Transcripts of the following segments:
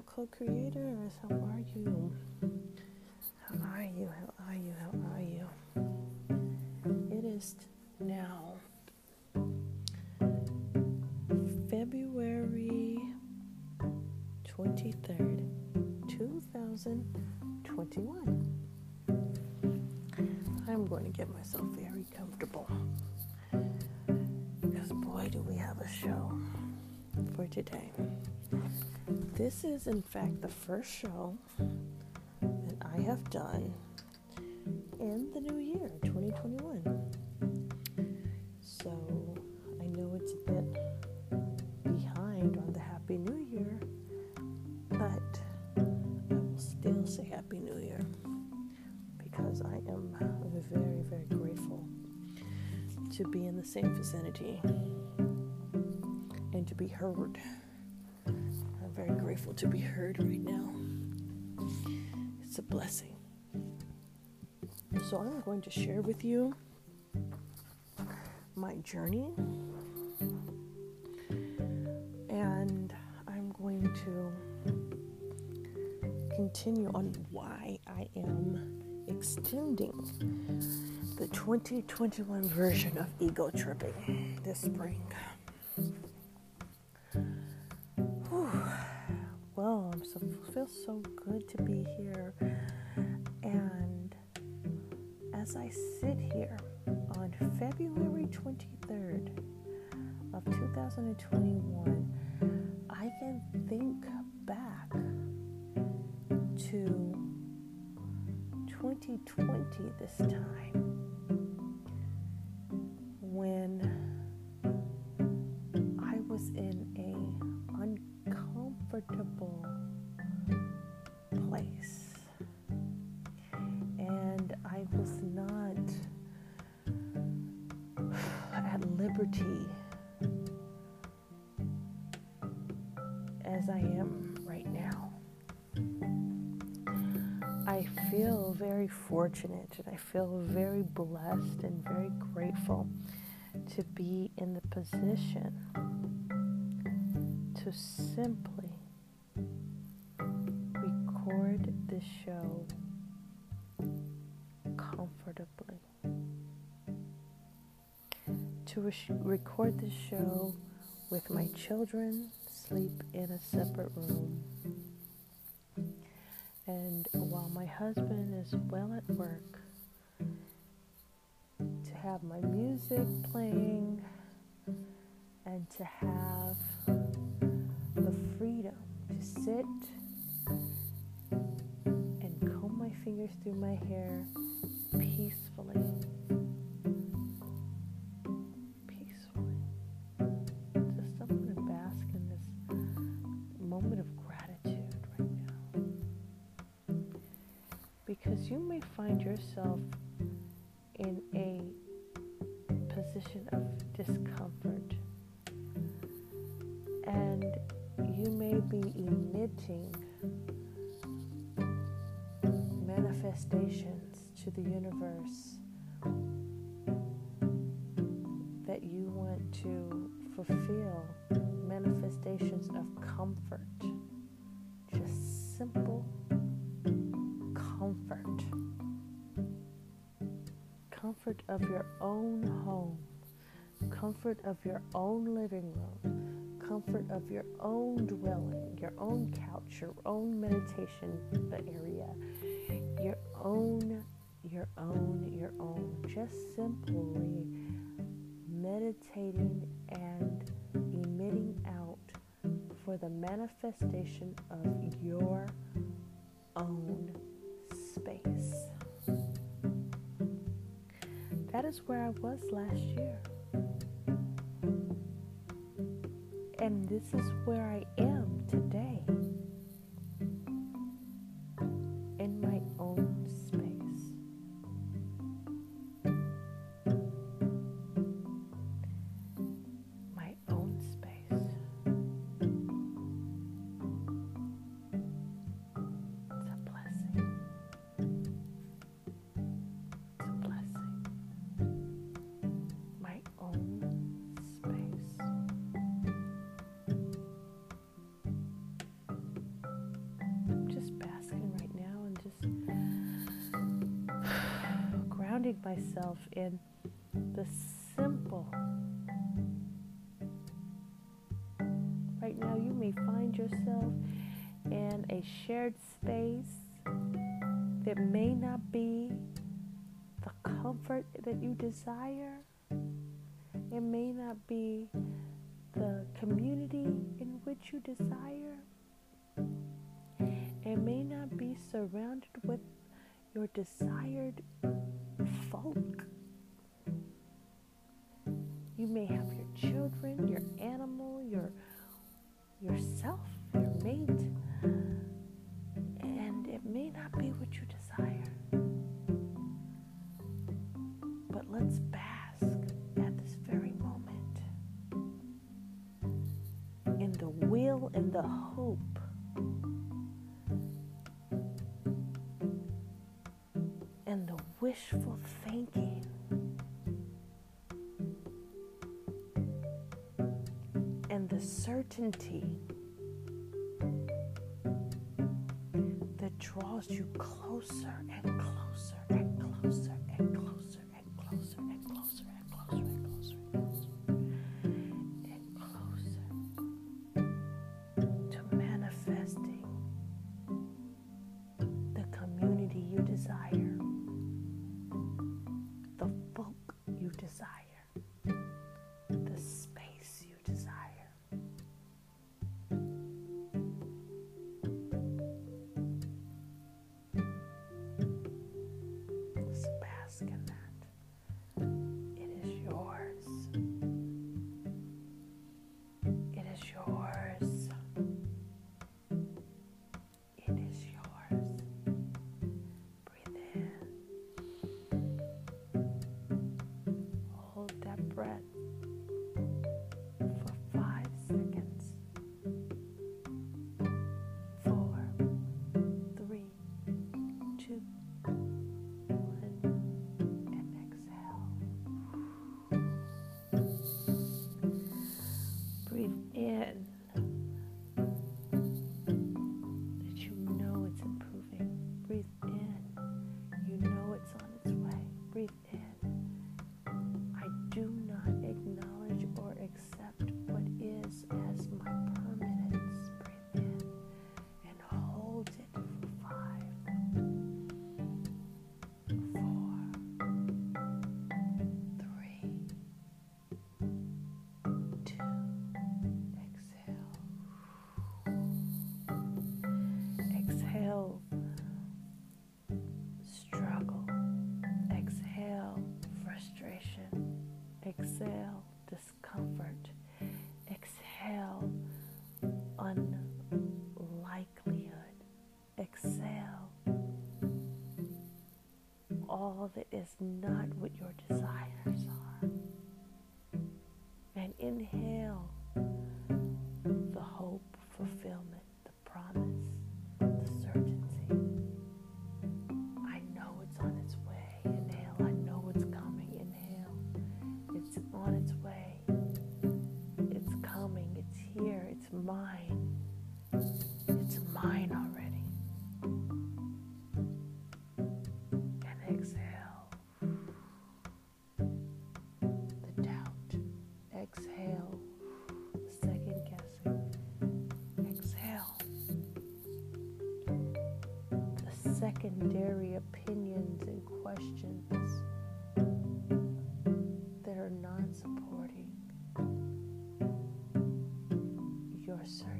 beautiful co creators. How are you? How are you? How are you? How are you? It is now February 23rd, 2021. I'm going to get myself very comfortable because, boy, do we have a show for today. This is, in fact, the first show that I have done in the new year, 2021. So I know it's a bit behind on the Happy New Year, but I will still say Happy New Year because I am very, very grateful to be in the same vicinity and to be heard grateful to be heard right now. It's a blessing. So, I'm going to share with you my journey, and I'm going to continue on why I am extending the 2021 version of ego tripping this spring. Feels so good to be here. And as I sit here on February 23rd of 2021, I can think back to 2020 this time fortunate and I feel very blessed and very grateful to be in the position to simply record this show comfortably to re- record this show with my children sleep in a separate room. While my husband is well at work, to have my music playing and to have the freedom to sit and comb my fingers through my hair peacefully yourself in a position of discomfort. And you may be emitting manifestations to the universe that you want to fulfill manifestations of comfort. Just simple Comfort of your own home, comfort of your own living room, comfort of your own dwelling, your own couch, your own meditation area, your own, your own, your own. Just simply meditating and emitting out for the manifestation of your own space. That is where I was last year. And this is where I am today. In the simple. Right now, you may find yourself in a shared space that may not be the comfort that you desire. It may not be the community in which you desire. It may not be surrounded with your desired folk. You may have your children, your animal, your yourself, your mate, and it may not be what you desire. But let's bask at this very moment in the will and the hope and the wishful thinking the certainty that draws you closer and closer and closer and closer all that is not what your desires are. And inhale secondary opinions and questions that are non supporting your certainty.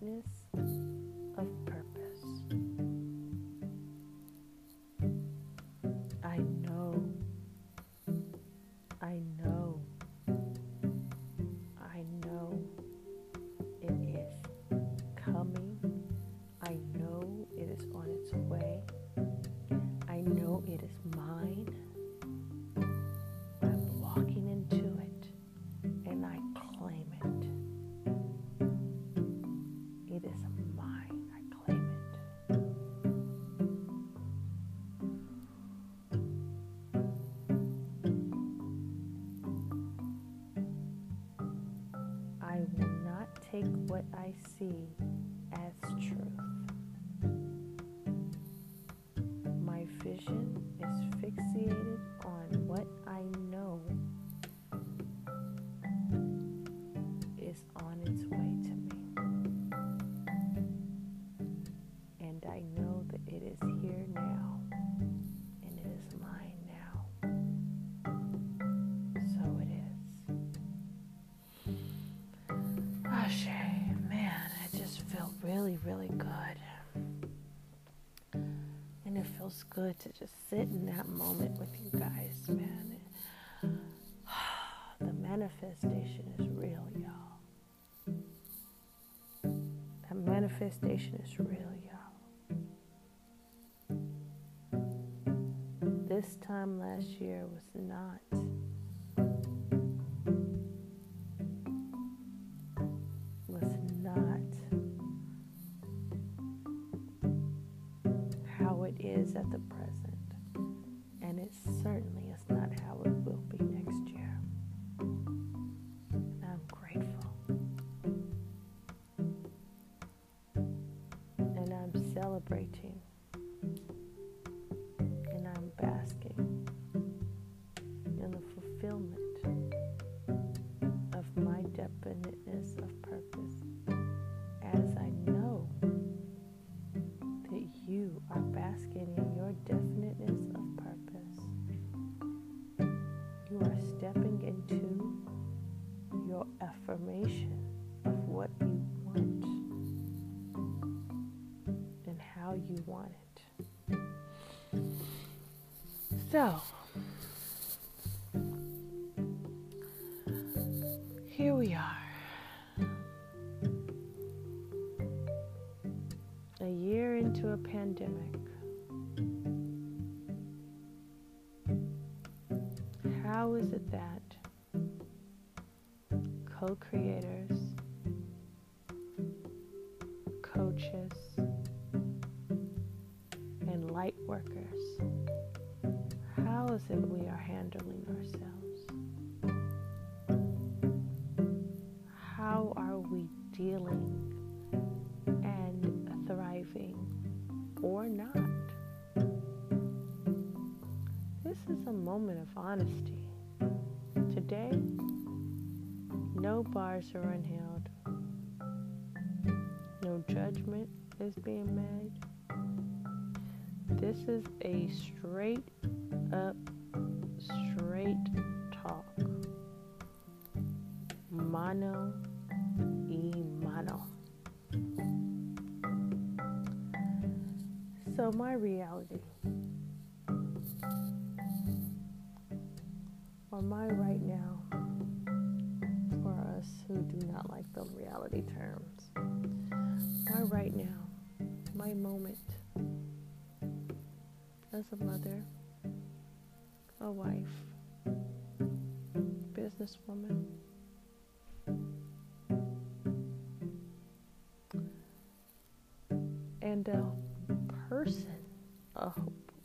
darkness. What I really, good. And it feels good to just sit in that moment with you guys, man. The manifestation is real, y'all. That manifestation is real, y'all. This time last year was not is at the present, and it certainly is not how it will be next year. And I'm grateful. And I'm celebrating. Pandemic. How is it that co creators, coaches, and light workers, how is it we are handling ourselves? How are we dealing or not? This is a moment of honesty. Today, no bars are unheld, no judgment is being made. This is a straight up, straight talk. Mano So, my reality, or my right now, for us who do not like the reality terms, my right now, my moment. As a mother, a wife, businesswoman, and a person, a,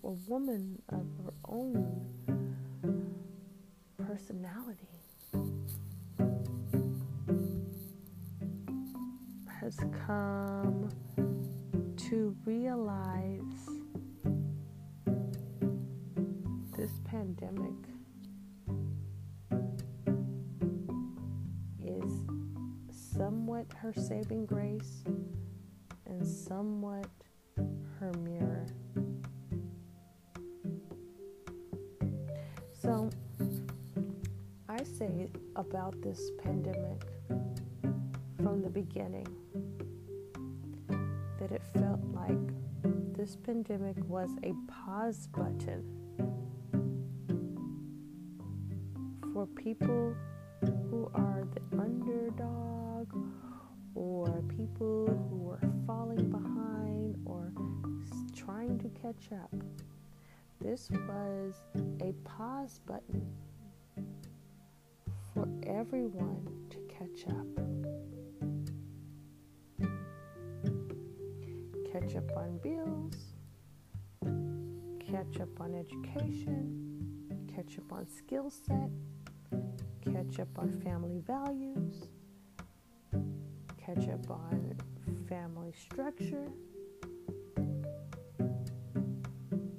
a woman of her own personality, has come to realize this pandemic is somewhat her saving grace and somewhat her mirror. So, I say about this pandemic from the beginning that it felt like this pandemic was a pause button for people who are the underdog or people who are falling behind or trying to catch up. This was a pause button for everyone to catch up. Catch up on bills, catch up on education, catch up on skill set, catch up on family values, catch up on family structure,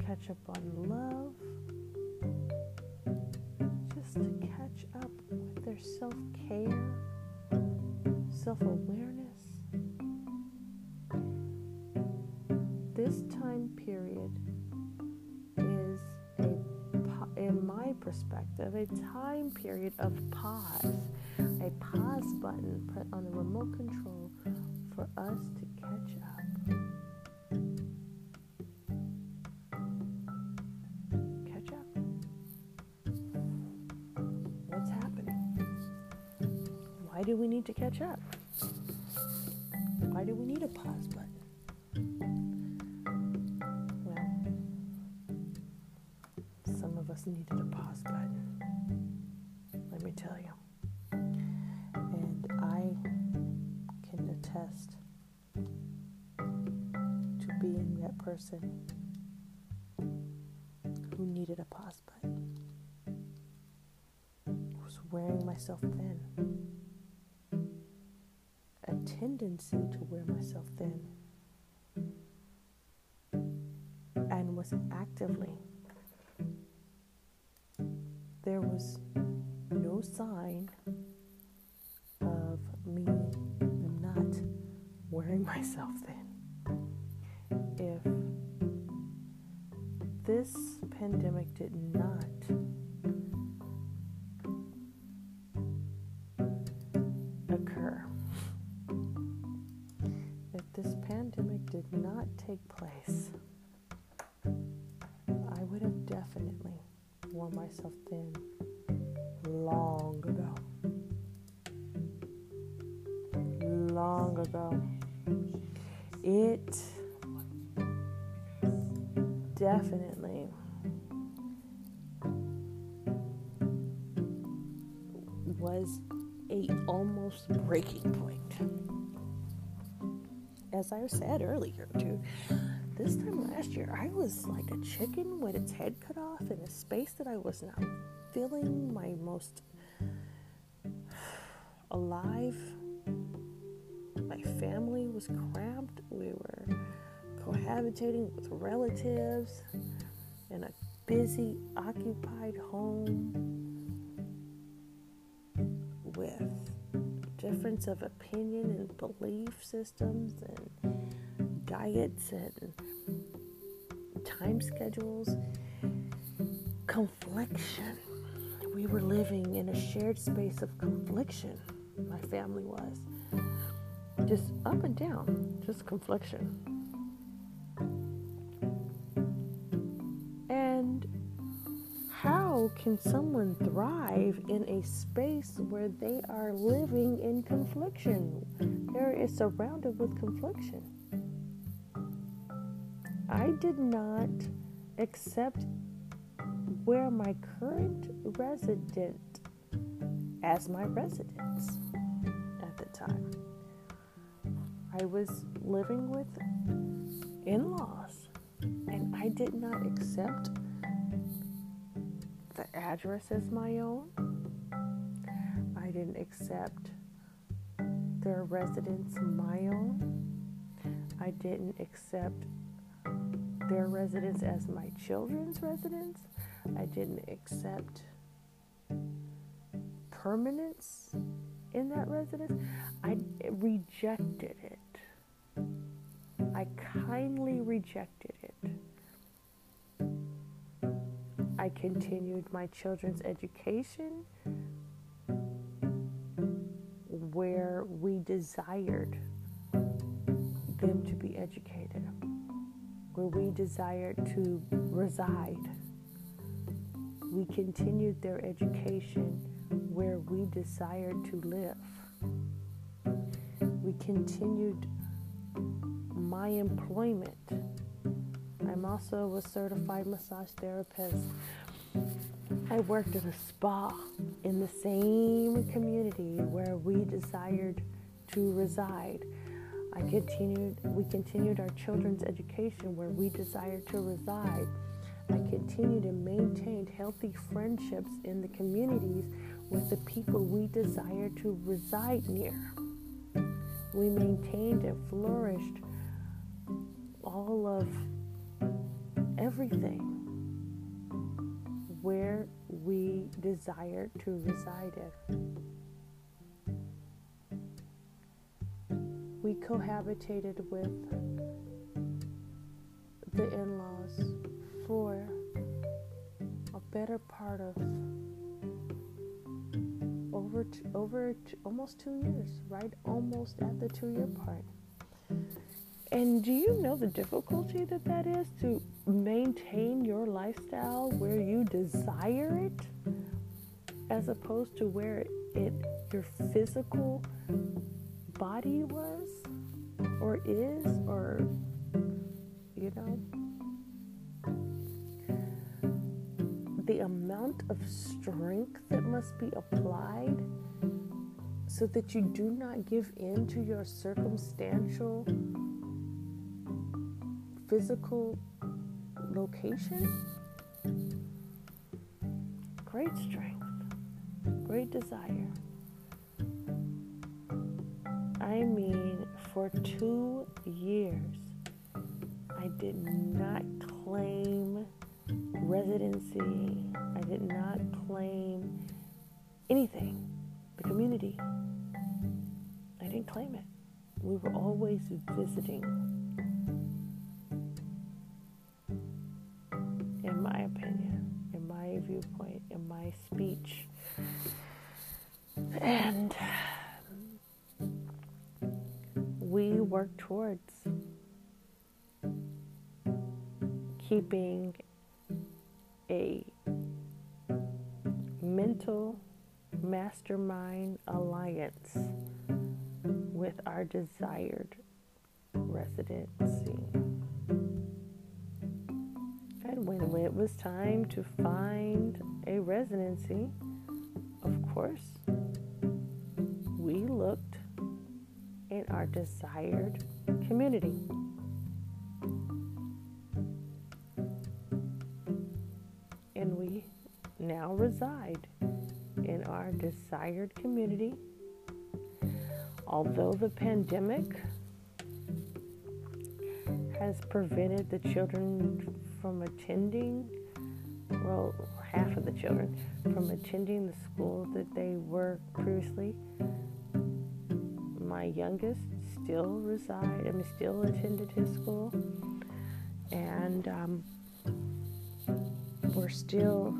catch up on love, just to catch up with their self care, self awareness. This time period is a, in my perspective, a time period of pause, a pause button put on the remote control for us to catch up. Catch up. What's happening? Why do we need to catch up? Why do we need a pause button? Well, some of us needed person who needed a pause button, who was wearing myself thin, a tendency to wear myself thin, and was actively. There was no sign of me not wearing myself did not occur, if this pandemic did not take place, I would have definitely worn myself thin long ago. Long ago. It definitely was a almost breaking point. As I said earlier, too, this time last year, I was like a chicken with its head cut off in a space that I was not feeling my most alive. My family was cramped. We were cohabitating with relatives in a busy, occupied home with difference of opinion and belief systems and diets and time schedules, confliction. We were living in a shared space of confliction. My family was just up and down, just confliction. Can someone thrive in a space where they are living in confliction? There is surrounded with confliction. I did not accept where my current resident as my residence at the time. I was living with in laws, and I did not accept the address as my own. I didn't accept their residence my own. I didn't accept their residence as my children's residence. I didn't accept permanence in that residence. I rejected it. I kindly rejected I continued my children's education where we desired them to be educated, where we desired to reside. We continued their education where we desired to live. We continued my employment. I'm also a certified massage therapist. I worked at a spa in the same community where we desired to reside. I continued we continued our children's education where we desired to reside. I continued and maintained healthy friendships in the communities with the people we desire to reside near. we maintained and flourished all of everything where we desire to reside in. We cohabitated with the in laws for a better part of over t- over t- almost two years, right? Almost at the two year part. And do you know the difficulty that that is to maintain your lifestyle where you desire it, as opposed to where it your physical body was, or is, or you know? The amount of strength that must be applied so that you do not give in to your circumstantial physical location. Great strength, great desire. I mean, for two years, I did not claim residency, I did not claim anything, the community. I didn't claim it. We were always visiting. In my speech. And um, we work towards keeping a mental mastermind alliance with our desired residency. When it was time to find a residency, of course, we looked in our desired community. And we now reside in our desired community. Although the pandemic has prevented the children from attending, well, half of the children from attending the school that they were previously, my youngest still reside, I mean, still attended his school, and um, we're still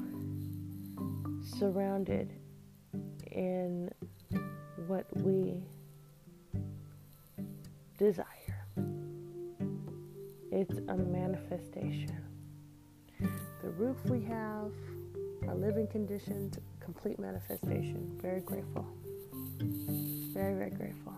surrounded in what we desire. It's a manifestation. The roof we have, our living conditions, complete manifestation. Very grateful. Very, very grateful.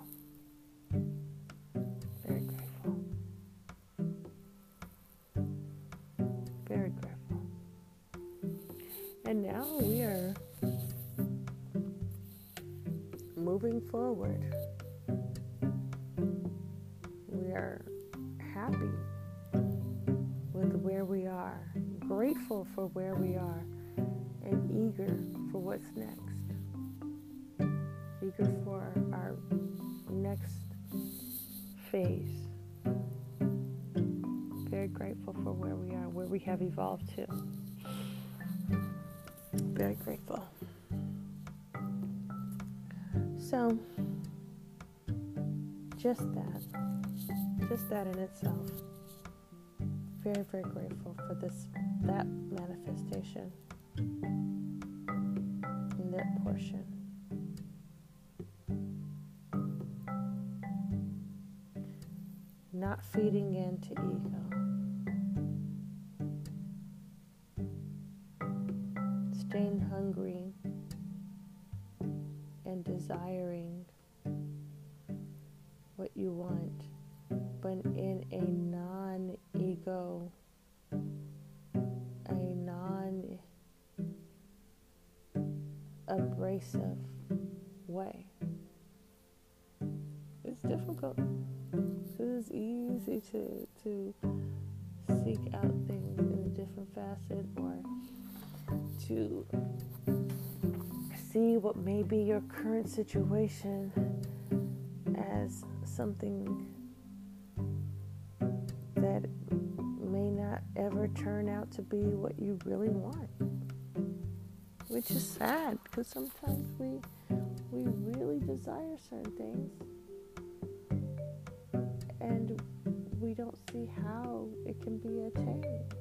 Have evolved to. Very grateful. So, just that, just that in itself. Very, very grateful for this, that manifestation, in that portion. Not feeding into ego. Desiring what you want, but in a non ego, a non abrasive way. It's difficult. It's easy to, to seek out things in a different facet or to see what may be your current situation as something that may not ever turn out to be what you really want. Which is sad because sometimes we we really desire certain things and we don't see how it can be attained.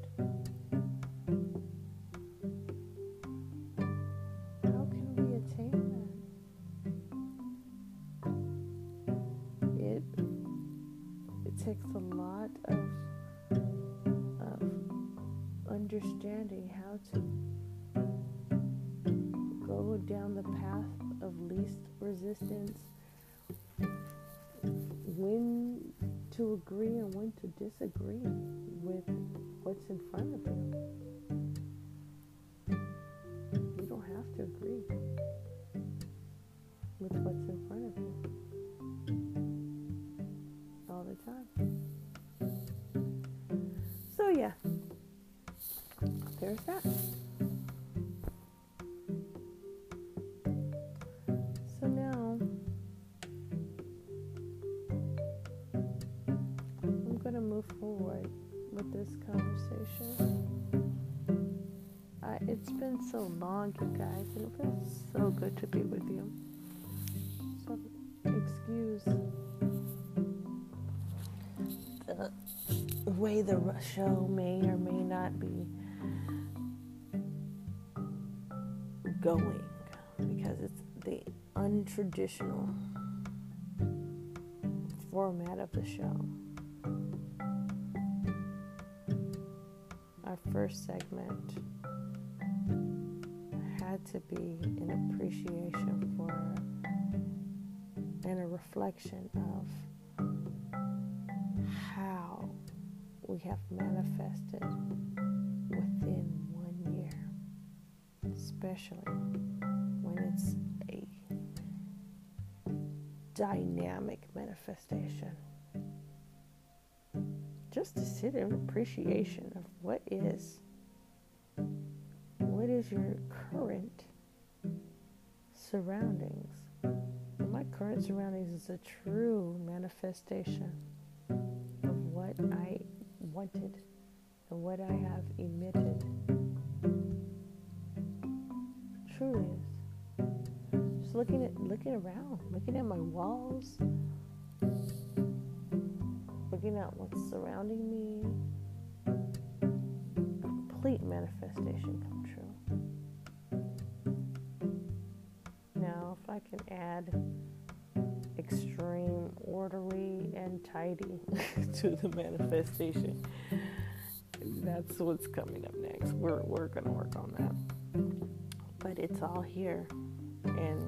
Takes a lot of of understanding how to go down the path of least resistance when to agree and when to disagree with what's in front of you. You don't have to agree with what's in front of you all the time. So, yeah, there's that. So now I'm going to move forward with this conversation. It's been so long, you guys, and it feels so good to be with you. So, excuse way the show may or may not be going because it's the untraditional format of the show. Our first segment had to be an appreciation for and a reflection of we have manifested within one year, especially when it's a dynamic manifestation. Just to sit in appreciation of what is. What is your current surroundings? My current surroundings is a true manifestation of what I wanted and what I have emitted. Truly is. Just looking at looking around, looking at my walls, looking at what's surrounding me. Complete manifestation come true. Now, if I can add extreme, orderly, and tidy to the manifestation, that's what's coming up next. We're, we're going to work on that. But it's all here. And